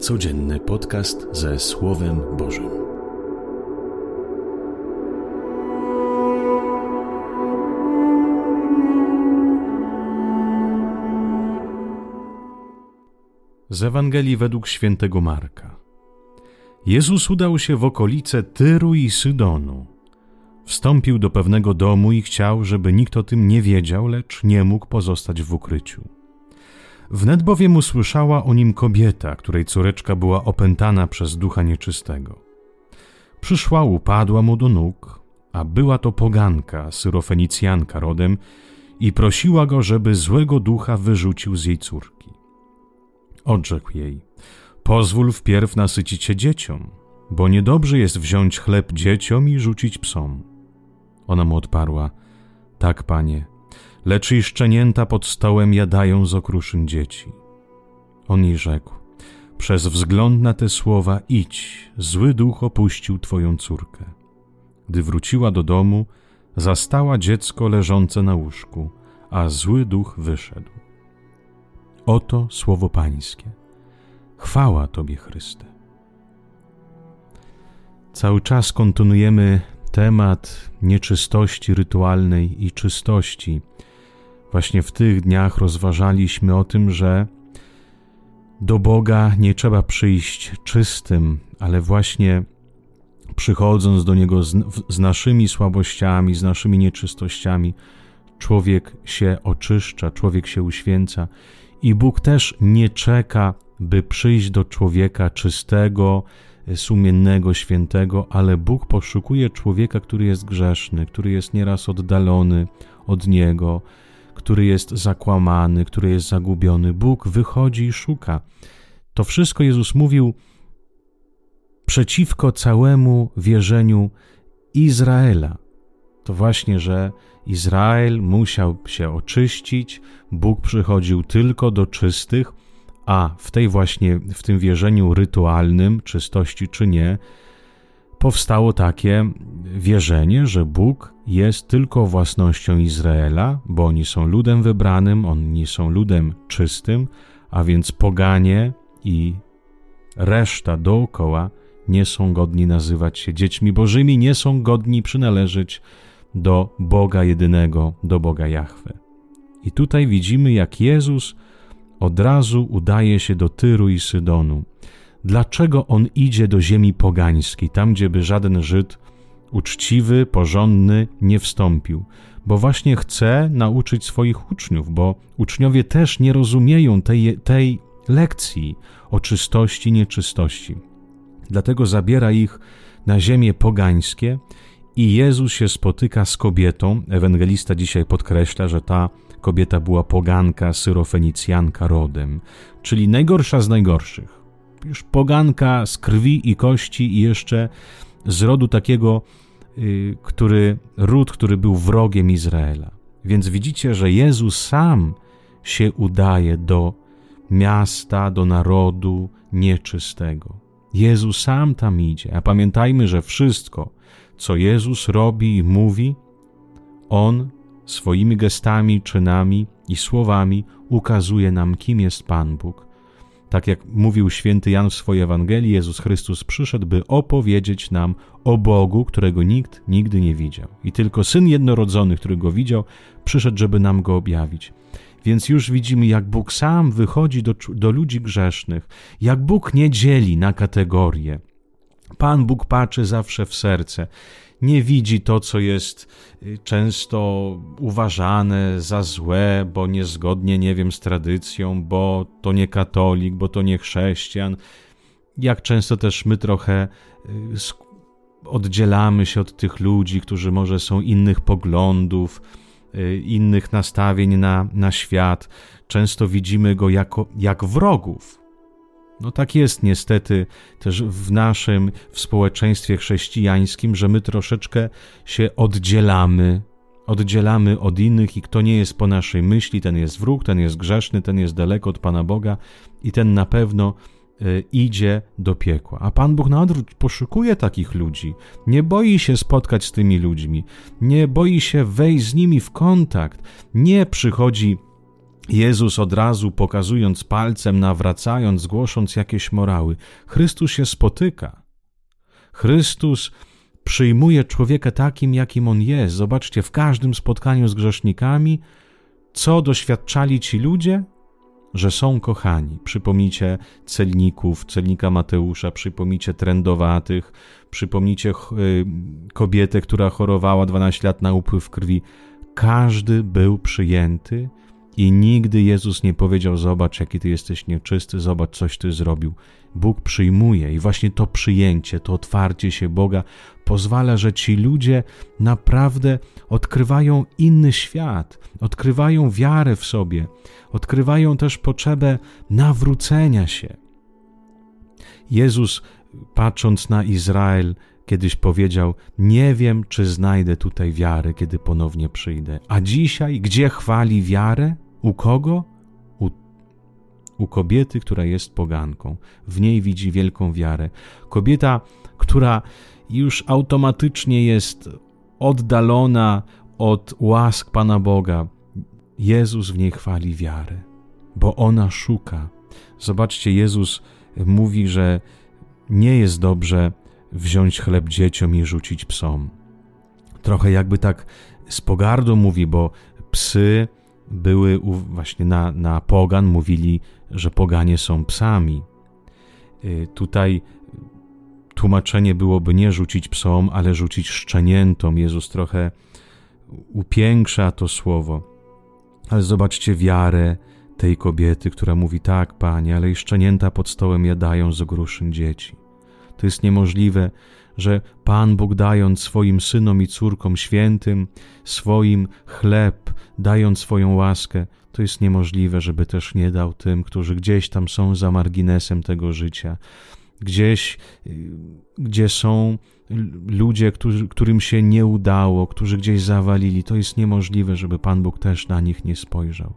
Codzienny podcast ze Słowem Bożym. Z Ewangelii według świętego Marka. Jezus udał się w okolice Tyru i Sydonu. Wstąpił do pewnego domu i chciał, żeby nikt o tym nie wiedział, lecz nie mógł pozostać w ukryciu. Wnet bowiem usłyszała o nim kobieta, której córeczka była opętana przez ducha nieczystego. Przyszła, upadła mu do nóg, a była to poganka, syrofenicjanka rodem, i prosiła go, żeby złego ducha wyrzucił z jej córki. Odrzekł jej, pozwól wpierw nasycić się dzieciom, bo niedobrze jest wziąć chleb dzieciom i rzucić psom. Ona mu odparła, tak, panie, lecz i szczenięta pod stołem jadają z okruszyn dzieci. On jej rzekł, przez wzgląd na te słowa idź, zły duch opuścił twoją córkę. Gdy wróciła do domu, zastała dziecko leżące na łóżku, a zły duch wyszedł. Oto słowo Pańskie. Chwała Tobie, Chryste. Cały czas kontynuujemy temat nieczystości rytualnej i czystości Właśnie w tych dniach rozważaliśmy o tym, że do Boga nie trzeba przyjść czystym, ale właśnie przychodząc do Niego z, z, naszymi słabościami, z naszymi nieczystościami, człowiek się oczyszcza, człowiek się uświęca i Bóg też nie czeka, by przyjść do człowieka czystego, sumiennego, świętego, ale Bóg poszukuje człowieka, który jest grzeszny, który jest nieraz oddalony od Niego, który jest zakłamany, który jest zagubiony. Bóg wychodzi i szuka. To wszystko Jezus mówił przeciwko całemu wierzeniu Izraela. To właśnie, że Izrael musiał się oczyścić, Bóg przychodził tylko do czystych, a w tej właśnie, w tym wierzeniu rytualnym, czystości czy nie, powstało takie wierzenie, że Bóg jest tylko własnością Izraela, bo oni są ludem wybranym, oni są ludem czystym, a więc poganie i reszta dookoła nie są godni nazywać się dziećmi bożymi, nie są godni przynależeć do Boga jedynego, do Boga Jahwe. I tutaj widzimy, jak Jezus od razu udaje się do Tyru i Sydonu dlaczego on idzie do ziemi pogańskiej, tam gdzie by żaden Żyd uczciwy, porządny nie wstąpił, bo właśnie chce nauczyć swoich uczniów, bo uczniowie też nie rozumieją tej, tej lekcji o czystości, nieczystości. Dlatego zabiera ich na ziemię pogańskie i Jezus się spotyka z kobietą. Ewangelista dzisiaj podkreśla, że ta kobieta była poganka, syrofenicjanka rodem, czyli najgorsza z najgorszych już poganka z krwi i kości i jeszcze z rodu takiego, y, który, ród, który był wrogiem Izraela. Więc widzicie, że Jezus sam się udaje do miasta, do narodu nieczystego. Jezus sam tam idzie. A pamiętajmy, że wszystko, co Jezus robi i mówi, On swoimi gestami, czynami i słowami ukazuje nam, kim jest Pan Bóg tak jak mówił święty Jan w swojej Ewangelii, Jezus Chrystus przyszedł, by opowiedzieć nam o Bogu, którego nikt nigdy nie widział. I tylko Syn Jednorodzony, który go widział, przyszedł, żeby nam go objawić. Więc już widzimy, jak Bóg sam wychodzi do, do ludzi grzesznych, jak Bóg nie dzieli na kategorie. Pan Bóg patrzy zawsze w serce nie widzi to, co jest y, często uważane za złe, bo niezgodnie, nie wiem, z tradycją, bo to nie katolik, bo to nie chrześcijan. Jak często też my trochę y, oddzielamy się od tych ludzi, którzy może są innych poglądów, y, innych nastawień na, na świat. Często widzimy go jako, jak wrogów no tak jest niestety też w naszym w społeczeństwie chrześcijańskim, że my troszeczkę się oddzielamy, oddzielamy od innych i kto nie jest po naszej myśli, ten jest wróg, ten jest grzeszny, ten jest daleko od Pana Boga i ten na pewno y, idzie do piekła. A Pan Bóg na odwrót poszukuje takich ludzi, nie boi się spotkać z tymi ludźmi, nie boi się wejść z nimi w kontakt, nie przychodzi Jezus od razu pokazując palcem, nawracając, głosząc jakieś morały. Chrystus się spotyka. Chrystus przyjmuje człowieka takim, jakim on jest. Zobaczcie, w każdym spotkaniu z grzesznikami, co doświadczali ci ludzie? Że są kochani. Przypomnijcie celników, celnika Mateusza, przypomnijcie trędowatych, przypomnijcie y, kobietę, która chorowała 12 lat na upływ krwi. Każdy był przyjęty i nigdy Jezus nie powiedział: Zobacz, jaki ty jesteś nieczysty, zobacz, coś ty zrobił. Bóg przyjmuje i właśnie to przyjęcie, to otwarcie się Boga pozwala, że ci ludzie naprawdę odkrywają inny świat, odkrywają wiarę w sobie, odkrywają też potrzebę nawrócenia się. Jezus, patrząc na Izrael, kiedyś powiedział: Nie wiem, czy znajdę tutaj wiary, kiedy ponownie przyjdę. A dzisiaj, gdzie chwali wiarę? U kogo? U, u kobiety, która jest poganką. W niej widzi wielką wiarę. Kobieta, która już automatycznie jest oddalona od łask Pana Boga. Jezus w niej chwali wiarę, bo ona szuka. Zobaczcie, Jezus mówi, że nie jest dobrze wziąć chleb dzieciom i rzucić psom. Trochę jakby tak z pogardą mówi, bo psy były właśnie na, na pogan, mówili, że poganie są psami. Y, tutaj tłumaczenie byłoby nie rzucić psom, ale rzucić szczeniętom. Jezus trochę upiększa to słowo. Ale zobaczcie wiarę tej kobiety, która mówi: Tak, panie, ale i szczenięta pod stołem jadają z ogruszyn dzieci. To jest niemożliwe, że Pan Bóg dając swoim synom i córkom świętym swoim chleb, dając swoją łaskę, to jest niemożliwe, żeby też nie dał tym, którzy gdzieś tam są za marginesem tego życia, gdzieś, y, gdzie są ludzie, którzy, którym się nie udało, którzy gdzieś zawalili. To jest niemożliwe, żeby Pan Bóg też na nich nie spojrzał.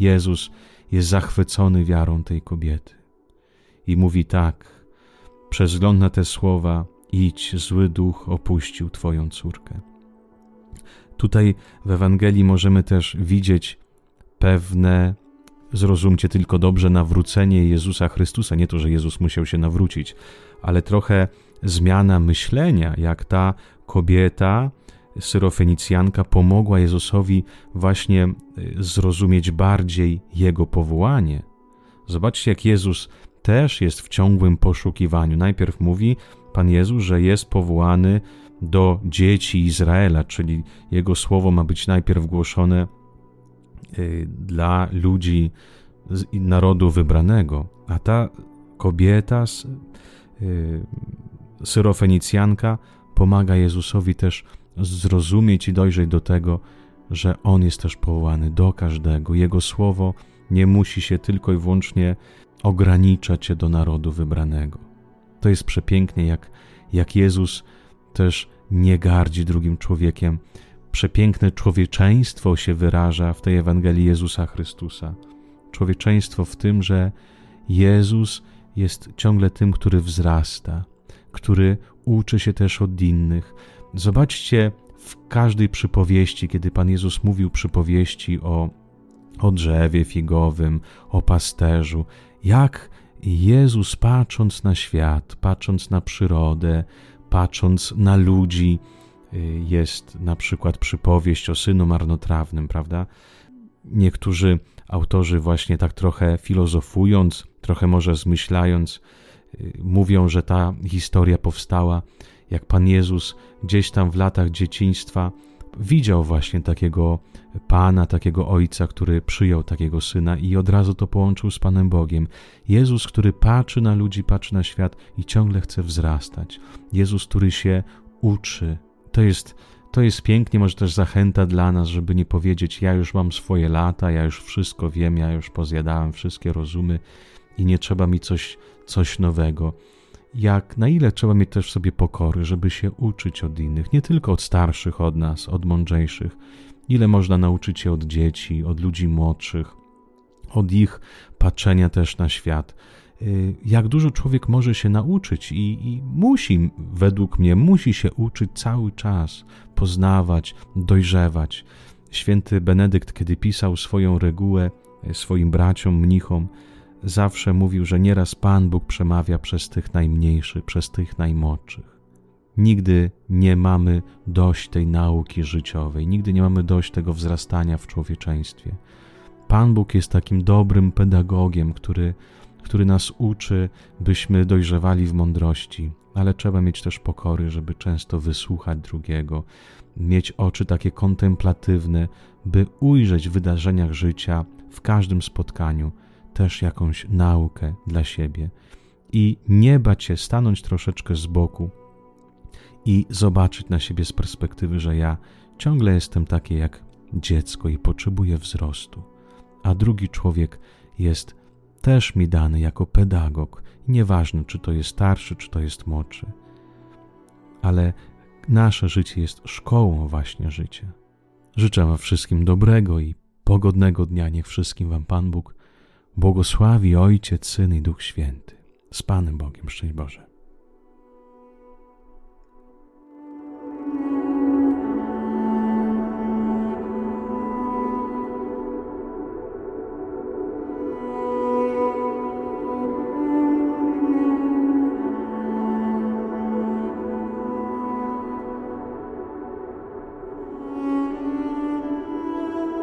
Jezus jest zachwycony wiarą tej kobiety i mówi tak, przez wzgląd na te słowa, idź, zły duch opuścił Twoją córkę. Tutaj w Ewangelii możemy też widzieć pewne, zrozumcie tylko dobrze, nawrócenie Jezusa Chrystusa. Nie to, że Jezus musiał się nawrócić, ale trochę zmiana myślenia, jak ta kobieta, syrofenicjanka, pomogła Jezusowi właśnie e, zrozumieć bardziej Jego powołanie. Zobaczcie, jak Jezus też jest w ciągłym poszukiwaniu. Najpierw mówi Pan Jezus, że jest powołany do dzieci Izraela, czyli Jego słowo ma być najpierw głoszone y, dla ludzi z narodu wybranego, a ta kobieta, y, syrofenicjanka, pomaga Jezusowi też zrozumieć i dojrzeć do tego, że On jest też powołany do każdego. Jego słowo nie musi się tylko i wyłącznie ograniczać się do narodu wybranego. To jest przepięknie, jak, jak Jezus też nie gardzi drugim człowiekiem. Przepiękne człowieczeństwo się wyraża w tej Ewangelii Jezusa Chrystusa. Człowieczeństwo w tym, że Jezus jest ciągle tym, który wzrasta, który uczy się też od innych. Zobaczcie w każdej przypowieści, kiedy Pan Jezus mówił przypowieści o, o drzewie figowym, o pasterzu, jak Jezus, patrząc na świat, patrząc na przyrodę, patrząc na ludzi, y, jest na przykład przypowieść o synu marnotrawnym, prawda? Niektórzy autorzy, właśnie tak trochę filozofując, trochę może zmyślając, y, mówią, że ta historia powstała, jak Pan Jezus gdzieś tam w latach dzieciństwa widział właśnie takiego Pana, takiego Ojca, który przyjął takiego Syna i od razu to połączył z Panem Bogiem. Jezus, który patrzy na ludzi, patrzy na świat i ciągle chce wzrastać. Jezus, który się uczy. To jest, to jest pięknie, może też zachęta dla nas, żeby nie powiedzieć: Ja już mam swoje lata, ja już wszystko wiem, ja już pozjadałem wszystkie rozumy i nie trzeba mi coś, coś nowego jak na ile trzeba mieć też sobie pokory, żeby się uczyć od innych, nie tylko od starszych od nas, od mądrzejszych, ile można nauczyć się od dzieci, od ludzi młodszych, od ich patrzenia też na świat. Y, jak dużo człowiek może się nauczyć i, i musi, według mnie, musi się uczyć cały czas, poznawać, dojrzewać. Święty Benedykt, kiedy pisał swoją regułę swoim braciom, mnichom, zawsze mówił, że nieraz Pan Bóg przemawia przez tych najmniejszych, przez tych najmłodszych. Nigdy nie mamy dość tej nauki życiowej, nigdy nie mamy dość tego wzrastania w człowieczeństwie. Pan Bóg jest takim dobrym pedagogiem, który, który nas uczy, byśmy dojrzewali w mądrości, ale trzeba mieć też pokory, żeby często wysłuchać drugiego, mieć oczy takie kontemplatywne, by ujrzeć w wydarzeniach życia, w każdym spotkaniu, też jakąś naukę dla siebie i nie bać się stanąć troszeczkę z boku i zobaczyć na siebie z perspektywy, że ja ciągle jestem takie jak dziecko i potrzebuję wzrostu, a drugi człowiek jest też mi dany jako pedagog, nieważne czy to jest starszy, czy to jest młodszy, ale nasze życie jest szkołą właśnie życia. Życzę Wam wszystkim dobrego i pogodnego dnia. Niech wszystkim Wam Pan Bóg błogosławi Ojciec, Syn i Duch Święty. Z Panem Bogiem, szczęść Boże.